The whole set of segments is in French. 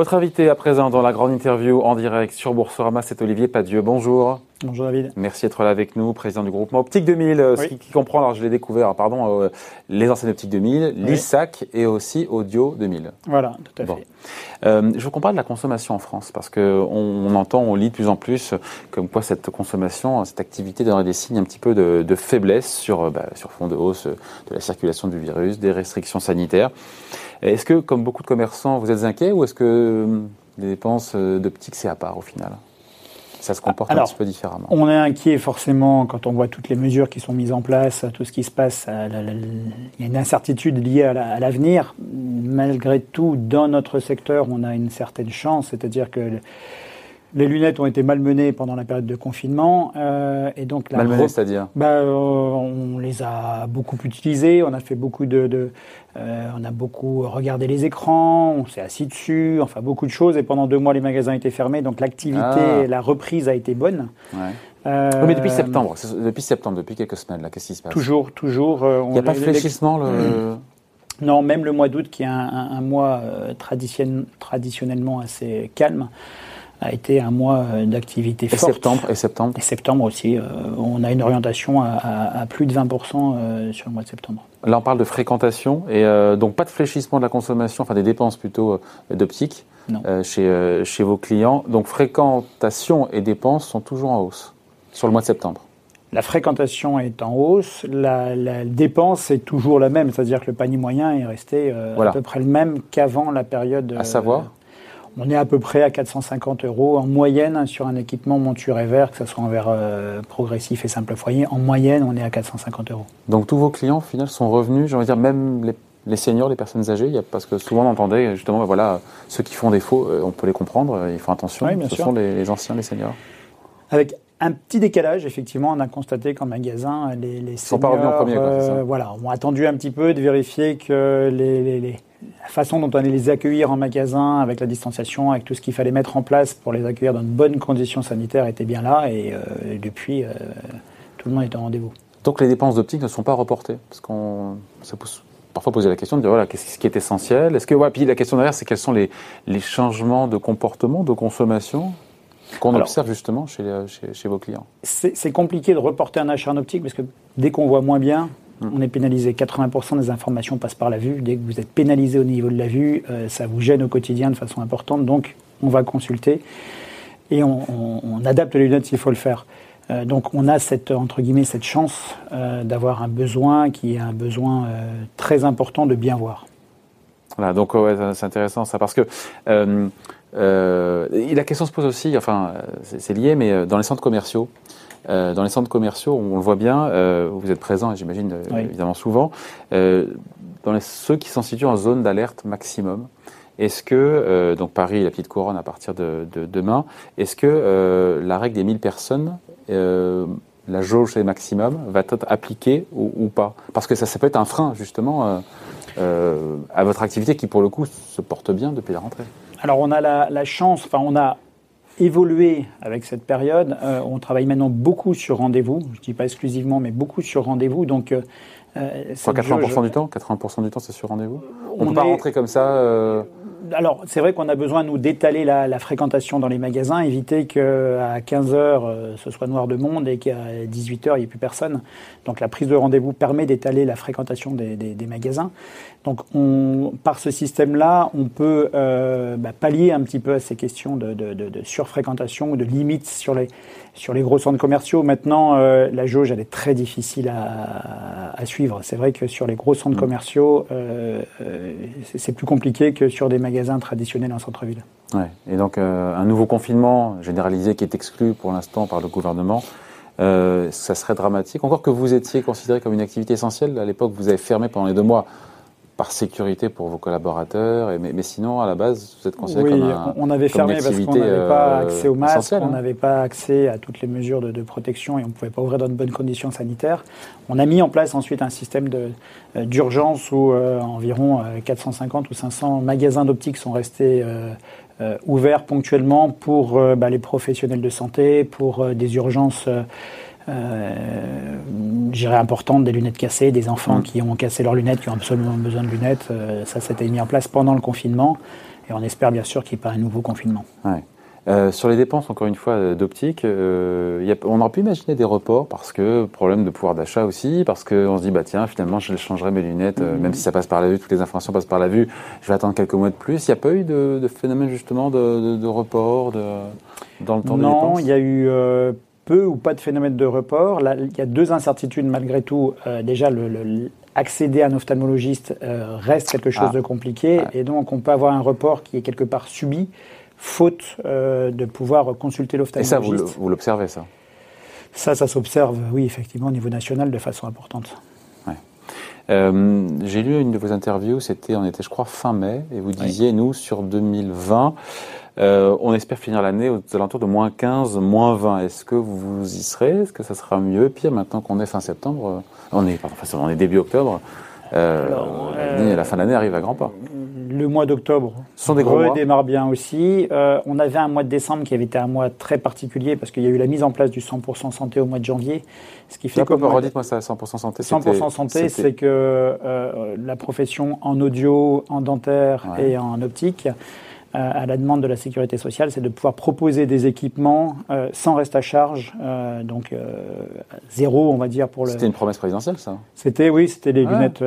Votre invité à présent dans la grande interview en direct sur Boursorama, c'est Olivier Padieu. Bonjour. Bonjour David. Merci d'être là avec nous, président du groupement Optique 2000, euh, ce qui, comprend, alors je l'ai découvert, pardon, euh, les enseignes Optique 2000, l'ISAC et aussi Audio 2000. Voilà, tout à fait. Euh, je vous compare de la consommation en France, parce qu'on on entend, on lit de plus en plus comme quoi cette consommation, cette activité donnerait des signes un petit peu de, faiblesse sur, bah, sur fond de hausse de la circulation du virus, des restrictions sanitaires. Est-ce que, comme beaucoup de commerçants, vous êtes inquiets ou est-ce que les dépenses d'optique, c'est à part au final? Ça se comporte un petit peu différemment. On est inquiet forcément quand on voit toutes les mesures qui sont mises en place, tout ce qui se passe. il y a une incertitude liée à l'avenir. Malgré tout, dans notre secteur, on a une certaine chance, c'est-à-dire que les lunettes ont été malmenées pendant la période de confinement. Euh, et donc malmenées, c'est-à-dire bah, euh, On les a beaucoup utilisées, on a fait beaucoup de... Euh, on a beaucoup regardé les écrans, on s'est assis dessus, enfin beaucoup de choses. Et pendant deux mois, les magasins étaient fermés, donc l'activité, ah. la reprise a été bonne. mais depuis septembre, depuis septembre, depuis quelques semaines, là, qu'est-ce qui se passe? Toujours, toujours. Il n'y a pas de fléchissement le... Non, même le mois d'août, qui est un, mois traditionnellement assez calme, a été un mois euh, d'activité forte. Septembre, et septembre? Et septembre aussi. Euh, on a une orientation à, plus de 20% euh, sur le mois de septembre. Là, on parle de fréquentation et donc pas de fléchissement de la consommation, enfin des dépenses plutôt d'optique chez, chez vos clients. Donc fréquentation et dépenses sont toujours en hausse sur le mois de septembre. La fréquentation est en hausse, la, dépense est toujours la même, c'est-à-dire que le panier moyen est resté à peu près le même qu'avant la période. À savoir on est à peu près à 450 euros en moyenne sur un équipement monture et vert, que ce soit en verre euh, progressif et simple foyer. En moyenne, on est à 450 euros. Donc tous vos clients, au final, sont revenus, j'ai envie de dire, même les, seniors, les personnes âgées, parce que souvent on entendait justement, ben voilà, ceux qui font défaut, euh, on peut les comprendre, euh, ils font attention, ce sont les, anciens, les seniors. Avec un petit décalage, effectivement, on a constaté qu'en magasin, les, les seniors, sont pas revenus en premier, quoi, voilà, ont attendu un petit peu de vérifier que les, la façon dont on allait les accueillir en magasin, avec la distanciation, avec tout ce qu'il fallait mettre en place pour les accueillir dans de bonnes conditions sanitaires était bien là. Et, euh, depuis, euh, tout le monde est en rendez-vous. Donc les dépenses d'optique ne sont pas reportées Parce qu'on se pose parfois poser la question de dire voilà, qu'est-ce qui est essentiel? Est-ce que, ouais, puis la question derrière, c'est quels sont les, les changements de comportement, de consommation qu'on observe justement chez, chez, chez vos clients? C'est compliqué de reporter un achat en optique parce que dès qu'on voit moins bien. On est pénalisé. 80% des informations passent par la vue. Dès que vous êtes pénalisé au niveau de la vue, euh, ça vous gêne au quotidien de façon importante. Donc, on va consulter et on, adapte les lunettes s'il faut le faire. Euh, donc, on a cette entre guillemets cette chance euh, d'avoir un besoin qui est un besoin très important de bien voir. Voilà, donc ouais, c'est intéressant ça parce que la question se pose aussi, enfin c'est lié, mais dans les centres commerciaux, euh, dans les centres commerciaux, on le voit bien, euh, vous êtes présent, j'imagine euh, évidemment souvent, dans les, ceux qui sont situés en zone d'alerte maximum. Est-ce que, donc Paris, la petite couronne à partir de, demain, est-ce que la règle des 1000 personnes, la jauge est maximum, va être appliquée ou, pas? Parce que ça, ça peut être un frein justement à votre activité qui pour le coup se porte bien depuis la rentrée. Alors on a la, la chance, enfin on a évolué avec cette période. Euh, on travaille maintenant beaucoup sur rendez-vous. Je ne dis pas exclusivement, mais beaucoup sur rendez-vous. Donc, euh, 80% du temps 80% du temps, c'est sur rendez-vous? On ne peut pas rentrer comme ça euh, alors, c'est vrai qu'on a besoin, nous, d'étaler la, fréquentation dans les magasins, éviter qu'à 15 heures, euh, ce soit noir de monde et qu'à 18 heures, il n'y ait plus personne. Donc, la prise de rendez-vous permet d'étaler la fréquentation des, magasins. Donc, on, par ce système-là, on peut euh, bah, pallier un petit peu à ces questions de, surfréquentation ou de limites sur les, sur les gros centres commerciaux. Maintenant, euh, la jauge, elle est très difficile à, à suivre. C'est vrai que sur les gros centres mmh. commerciaux, c'est plus compliqué que sur des magasins magasins en centre-ville. Ouais. Et donc euh, un nouveau confinement généralisé qui est exclu pour l'instant par le gouvernement, euh, ça serait dramatique. Encore que vous étiez considéré comme une activité essentielle, à l'époque vous avez fermé pendant les deux mois par sécurité pour vos collaborateurs, et, mais, sinon, à la base, vous êtes considéré comme un, on avait fermé parce qu'on n'avait pas euh, accès aux masques, on hein. n'avait pas accès à toutes les mesures de, protection et on ne pouvait pas ouvrir dans de bonnes conditions sanitaires. On a mis en place ensuite un système euh, d'urgence où euh, environ 450 ou 500 magasins d'optique sont restés ouverts ponctuellement pour bah, les professionnels de santé, pour des urgences j'irais importante, des lunettes cassées, des enfants mm. qui ont cassé leurs lunettes, qui ont absolument besoin de lunettes. ça, c'était mis en place pendant le confinement. Et on espère bien sûr qu'il n'y ait pas un nouveau confinement. Euh, sur les dépenses, encore une fois, euh, d'optique, euh, on aurait pu imaginer des reports parce que problème de pouvoir d'achat aussi, parce qu'on se dit, bah tiens, finalement, je changerai mes lunettes, même si ça passe par la vue, toutes les informations passent par la vue, je vais attendre quelques mois de plus. Il n'y a pas eu de, phénomène justement de, report dans le temps des dépenses Non, il y a eu peu ou pas de phénomène de report. Là, il y a deux incertitudes malgré tout. déjà, le, accéder à un ophtalmologiste reste quelque chose ah. de compliqué, et donc on peut avoir un report qui est quelque part subi faute euh, de pouvoir consulter l'ophtalmologiste. Et ça, vous l'observez, ça? Ça, ça s'observe, oui, effectivement, au niveau national de façon importante. Euh, j'ai lu une de vos interviews, c'était, on était, je crois, fin mai, et vous disiez, nous, sur 2020, euh, on espère finir l'année aux alentours de moins 15, moins 20. Est-ce que vous y serez? Est-ce que ça sera mieux Pire, maintenant qu'on est fin septembre, on est, pardon, on est début octobre, la fin de l'année arrive à grands pas le mois d'octobre redémarre bien aussi. Euh, on avait un mois de décembre qui avait été un mois très particulier parce qu'il y a eu la mise en place du 100% santé au mois de janvier. Ce qui fait que. Redites-moi ça, 100% santé. 100% santé, c'est que euh, la profession en audio, en dentaire et en optique, euh, à la demande de la sécurité sociale, c'est de pouvoir proposer des équipements sans reste à charge, donc zéro, on va dire, pour le. C'était une promesse présidentielle, ça C'était, oui, c'était les lunettes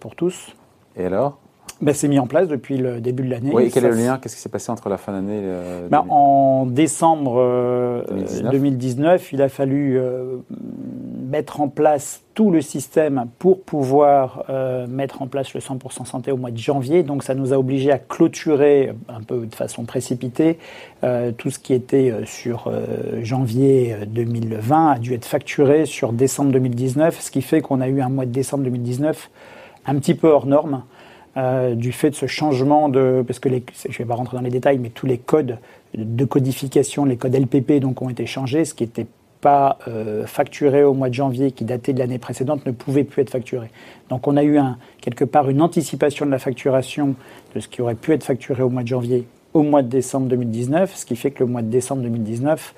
pour tous. Et alors? Ben, c'est mis en place depuis le début de l'année. Oui, et quel est le lien? Qu'est-ce qui s'est passé entre la fin d'année ben, En décembre 2019. Euh, il a fallu euh, mettre en place tout le système pour pouvoir euh, mettre en place le 100% santé au mois de janvier. Donc ça nous a obligés à clôturer un peu de façon précipitée tout ce qui était sur janvier 2020 a dû être facturé sur décembre 2019, ce qui fait qu'on a eu un mois de décembre 2019 un petit peu hors norme. Euh, du fait de ce changement de. Parce que je ne vais pas rentrer dans les détails, mais tous les codes de codification, les codes LPP donc, ont été changés, ce qui n'était pas euh, facturé au mois de janvier, qui datait de l'année précédente, ne pouvait plus être facturé. Donc on a eu un, quelque part une anticipation de la facturation de ce qui aurait pu être facturé au mois de janvier au mois de décembre 2019, ce qui fait que le mois de décembre 2019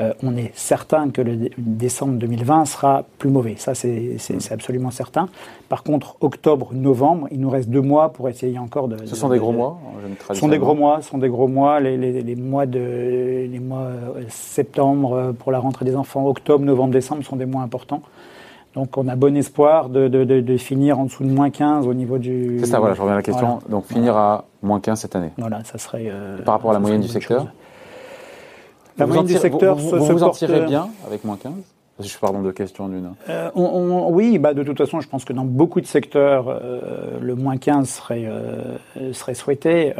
euh, on est certain que le décembre 2020 sera plus mauvais. Ça, c'est absolument certain. Par contre, octobre, novembre, il nous reste deux mois pour essayer encore de. Ce sont des gros mois. Ce sont des gros mois. sont des gros mois. Les, mois de les mois euh, septembre euh, pour la rentrée des enfants, octobre, novembre, décembre sont des mois importants. Donc on a bon espoir de, finir en dessous de moins 15 au niveau du... C'est ça, voilà, je reviens à la question. Donc finir à moins 15 cette année. Voilà, ça serait... Par rapport à la moyenne du secteur la moyenne du secteur vous, vous, vous en tirez bien avec moins 15 je pardon de question d'une. Euh, oui, bah de toute façon, je pense que dans beaucoup de secteurs, euh, le moins 15 serait, euh, serait souhaité.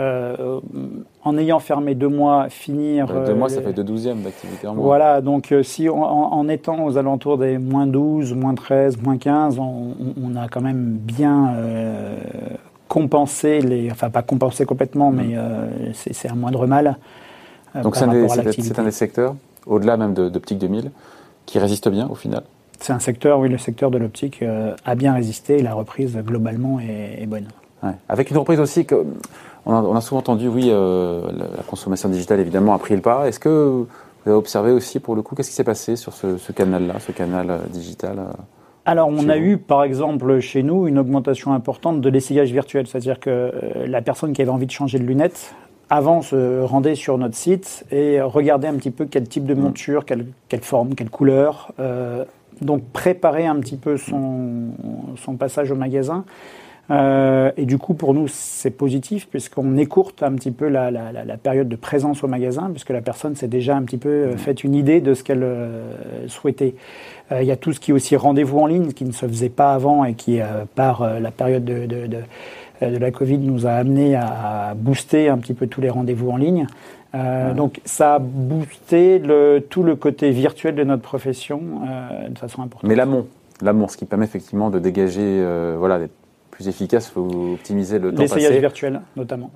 en ayant fermé deux mois, finir. deux mois, ça fait deux douzièmes d'activité en mois. Voilà, donc si en, étant aux alentours des moins 12, moins 13, moins 15, on, on a quand même bien compensé les. Enfin, pas compensé complètement, mm. mais c'est un moindre mal. Euh, Donc c'est un, un, des secteurs, au-delà même d'Optique 2000, qui résiste bien au final C'est un secteur, oui, le secteur de l'optique euh, a bien résisté et la reprise globalement est, bonne. Avec une reprise aussi que. On a, souvent entendu, oui, euh, la, consommation digitale évidemment a pris le pas. Est-ce que vous avez observé aussi pour le coup, qu'est-ce qui s'est passé sur ce, canal-là, ce canal digital alors, on a eu, par exemple, chez nous, une augmentation importante de l'essayage virtuel. C'est-à-dire que la personne qui avait envie de changer de lunettes avant se rendait sur notre site et regardait un petit peu quel type de mm. monture, quelle, forme, quelle couleur. Euh, donc préparer un petit peu son, son passage au magasin. Euh, et du coup, pour nous, c'est positif puisqu'on écourte un petit peu la, période de présence au magasin, puisque la personne s'est déjà un petit peu euh, mm. fait une idée de ce qu'elle souhaitait. Il y a tout ce qui est aussi rendez-vous en ligne, qui ne se faisait pas avant et qui, par la période de euh, de la Covid nous a amené à booster un petit peu tous les rendez-vous en ligne. Euh, donc ça a boosté le, tout le côté virtuel de notre profession euh, de façon importante. Mais l'amont, l'amont, ce qui permet effectivement de dégager, voilà, d'être plus efficace ou optimiser le temps passé. L'essayage virtuel notamment.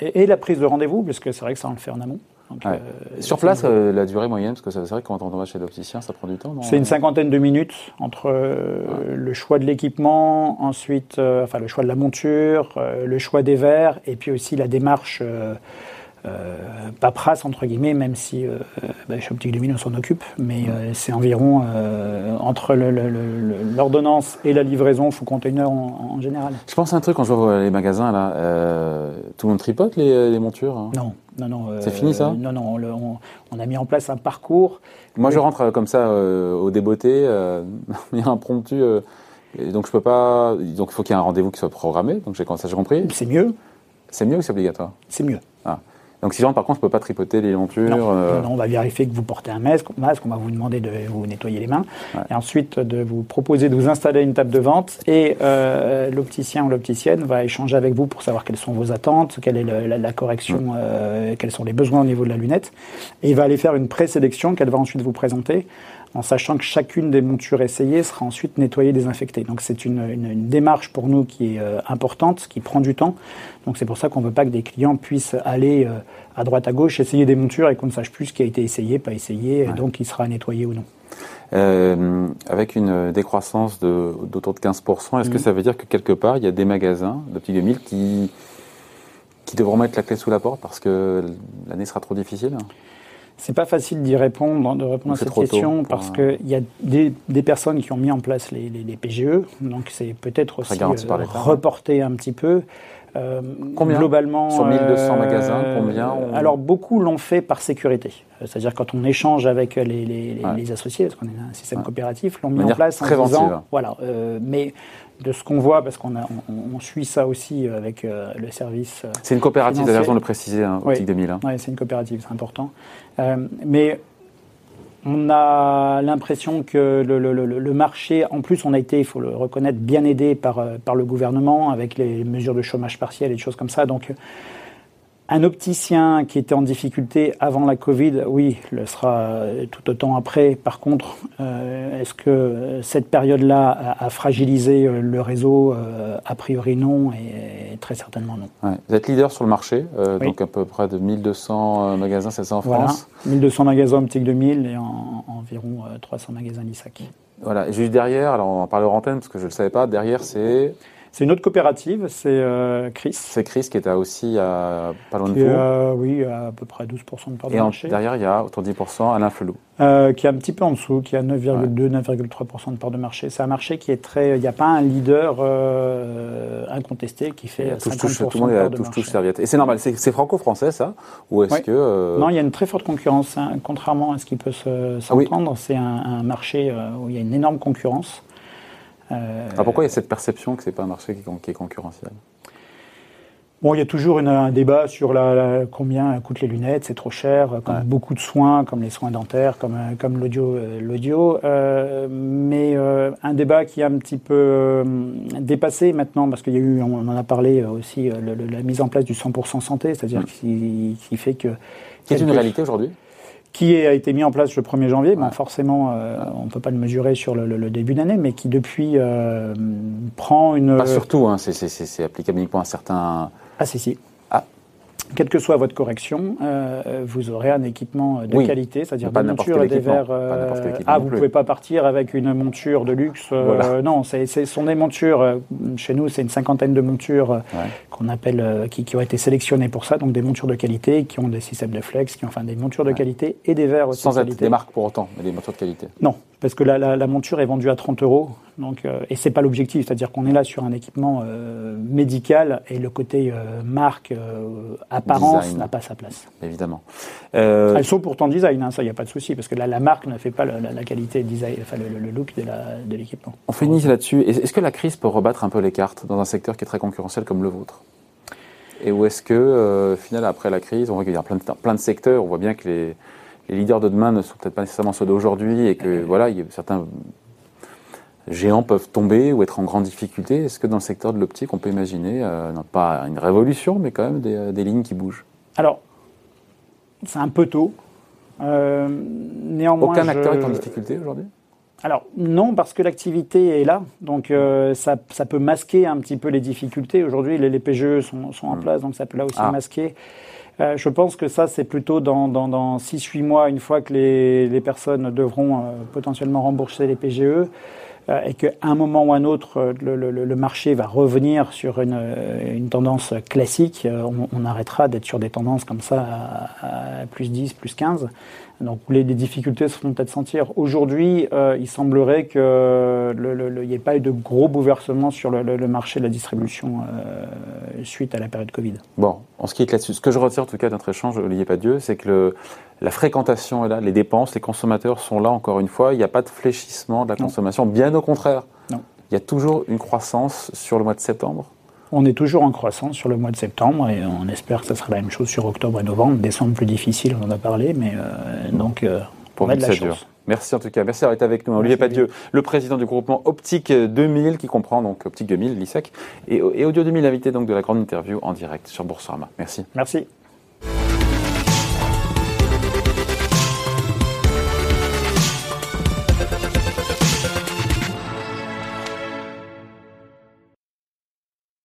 Et, et, la prise de rendez-vous, parce que c'est vrai que ça on le fait en amont. Euh, Sur place, euh, la durée moyenne, parce que c'est vrai que quand on va chez l'opticien, ça prend du temps. C'est une cinquantaine de minutes entre euh, le choix de l'équipement, ensuite, enfin le choix de la monture, le choix des verres, et puis aussi la démarche euh, paperasse, entre guillemets, même si euh, bah, chez Optique 2000, on s'en occupe, mais euh, c'est environ, euh, entre l'ordonnance et la livraison, il faut compter une heure en, en, général. Je pense à un truc, quand je vois les magasins, là, euh, tout le monde tripote les, les montures hein? Non, non, non. c'est fini, ça Non, non, on, on, on, a mis en place un parcours. Moi, je rentre comme ça au débeauté, il y a un promptu... Et donc je peux pas. Donc il faut qu'il y ait un rendez-vous qui soit programmé. Donc j'ai ça j'ai compris. C'est mieux. C'est mieux ou c'est obligatoire? C'est mieux. Ah. Donc si par contre, je ne peux pas tripoter les montures. Non, euh... non, on va vérifier que vous portez un masque, masque, on va vous demander de vous nettoyer les mains, ouais. et ensuite de vous proposer de vous installer une table de vente, et euh, l'opticien ou l'opticienne va échanger avec vous pour savoir quelles sont vos attentes, quelle est le, la, la, correction, ouais. euh, quels sont les besoins au niveau de la lunette, et il va aller faire une présélection qu'elle va ensuite vous présenter en sachant que chacune des montures essayées sera ensuite nettoyée, désinfectée. Donc c'est une, une, une, démarche pour nous qui est euh, importante, qui prend du temps. Donc c'est pour ça qu'on ne veut pas que des clients puissent aller euh, à droite à gauche essayer des montures et qu'on ne sache plus ce qui a été essayé, pas essayé, ouais. donc il sera nettoyé ou non. Euh, avec une décroissance d'autour de, de, 15%, est-ce mmh. que ça veut dire que quelque part, il y a des magasins d'Optique 2000 qui, qui devront mettre la clé sous la porte parce que l'année sera trop difficile? C'est pas facile d'y répondre, de répondre à cette question parce qu'il y a des, des, personnes qui ont mis en place les, les, les PGE, donc c'est peut-être aussi euh, reporté un petit peu. Euh, combien globalement sur 1200 euh, magasins combien on... alors beaucoup l'ont fait par sécurité c'est-à-dire quand on échange avec les, les, ouais. les associés parce qu'on est un système ouais. coopératif l'ont mis en place en disant voilà euh, mais de ce qu'on voit parce qu'on on, on, suit ça aussi avec euh, le service c'est une coopérative vous avez raison de le préciser hein, oui. 2000 hein. oui c'est une coopérative c'est important mais on a l'impression que le, marché, en plus, on a été, il faut le reconnaître, bien aidé par, par le gouvernement avec les mesures de chômage partiel et des choses comme ça. Donc, un opticien qui était en difficulté avant la Covid, oui, le sera tout autant après. Par contre, euh, est-ce que cette période-là a, a, fragilisé le réseau? A priori non, et, très certainement non. Ouais. Vous êtes leader sur le marché, euh, oui. donc à peu près de 1200 magasins, c'est ça en voilà. France? 1200 magasins optiques 2000 et en, environ 300 magasins Lissac. Voilà, et juste derrière, alors on en parle en antenne parce que je ne le savais pas, derrière c'est c'est une autre coopérative, c'est euh, Chris. C'est Chris qui est à aussi à pas loin de vous. Euh, oui, à, à peu près 12% de part de marché. Et derrière, il y a autour de 10% Alain Felou. Euh, qui est un petit peu en dessous, qui a 9,2-9,3% de part de marché. C'est un marché qui est très. Il n'y a pas un leader euh, incontesté qui fait touche, 50% touche, tout le monde de touche, touche serviette. Et c'est normal, c'est franco-français ça Ou est-ce que. Non, il y a une très forte concurrence. Hein. Contrairement à ce qui peut s'entendre, se, oui. c'est un, un, marché où il y a une énorme concurrence. Euh, Alors pourquoi il y a cette perception que c'est pas un marché qui, qui est concurrentiel? Bon, il y a toujours une, un débat sur la, la, combien coûtent les lunettes, c'est trop cher, comme ouais. beaucoup de soins, comme les soins dentaires, comme, comme l'audio. l'audio. Euh, mais euh, un débat qui est un petit peu euh, dépassé maintenant, parce qu'il y a eu, on en a parlé aussi, le, le, la mise en place du 100% santé, c'est-à-dire mmh. qui, qui, fait que... Qui est une réalité aujourd'hui? Qui a été mis en place le 1er janvier. Ouais. Bon, forcément, euh, on ne peut pas le mesurer sur le, le, le début d'année, mais qui depuis euh, prend une. Pas surtout, hein, c'est applicable uniquement à certains. Ah, si, si. Quelle que soit votre correction, euh, vous aurez un équipement de oui. qualité, c'est-à-dire des montures et des verres. ah, vous ne pouvez pas partir avec une monture de luxe. Euh, voilà. Non, ce sont des montures. euh, chez nous, c'est une cinquantaine de montures ouais. qu'on appelle, euh, qui, qui, ont été sélectionnées pour ça, donc des montures de qualité, qui ont des systèmes de flex, qui ont enfin des montures de ouais. qualité et des verres aussi. Sans de être des marques pour autant, mais des montures de qualité. Non, parce que la, la, la, monture est vendue à 30 euros. Donc, euh, et c'est pas l'objectif, c'est-à-dire qu'on est là sur un équipement euh, médical et le côté euh, marque, euh, apparence n'a pas sa place. Évidemment. Euh, Elles sont pourtant design, hein, ça il n'y a pas de souci, parce que la, la marque ne fait pas la, la qualité design, enfin le, le look de l'équipement. On finit là-dessus. Est-ce que la crise peut rebattre un peu les cartes dans un secteur qui est très concurrentiel comme le vôtre? Et où est-ce que, euh, final, après la crise, on voit qu'il y a plein de, plein de secteurs, on voit bien que les, les leaders de demain ne sont peut-être pas nécessairement ceux d'aujourd'hui et que voilà, il y a certains géants peuvent tomber ou être en grande difficulté. Est-ce que dans le secteur de l'optique, on peut imaginer, euh, non pas une révolution, mais quand même des, euh, des lignes qui bougent? Alors, c'est un peu tôt. Euh, néanmoins, Aucun acteur je... est en difficulté aujourd'hui? Alors non, parce que l'activité est là, donc euh, ça, ça, peut masquer un petit peu les difficultés. Aujourd'hui, les, les, PGE sont, sont, en mmh. place, donc ça peut là aussi ah. masquer. Euh, je pense que ça, c'est plutôt dans, dans, dans 6-8 mois, une fois que les, les personnes devront euh, potentiellement rembourser les PGE. Et qu'à un moment ou un autre, le, marché va revenir sur une, tendance classique, on, arrêtera d'être sur des tendances comme ça plus 10, plus 15. Donc les, difficultés se font peut-être sentir. Aujourd'hui, il semblerait qu'il n'y ait pas eu de gros bouleversements sur le, marché de la distribution suite à la période Covid. Bon, on se quitte là-dessus. Ce que je retiens en tout cas de notre échange, Olivier Padieu, c'est que le, la fréquentation est là, les dépenses, les consommateurs sont là encore une fois. Il n'y a pas de fléchissement de la consommation, bien au contraire. Non. Il y a toujours une croissance sur le mois de septembre. On est toujours en croissance sur le mois de septembre et on espère que ce sera la même chose sur octobre et novembre. Décembre plus difficile, on en a parlé, mais euh, donc euh, pour on a de la chance. Merci en tout cas. Merci été avec nous. Olivier Padieu, le président du groupement Optique 2000, qui comprend donc Optique 2000, l'ISEC, et, Audio 2000, invité donc de la grande interview en direct sur Boursorama. Merci. Merci.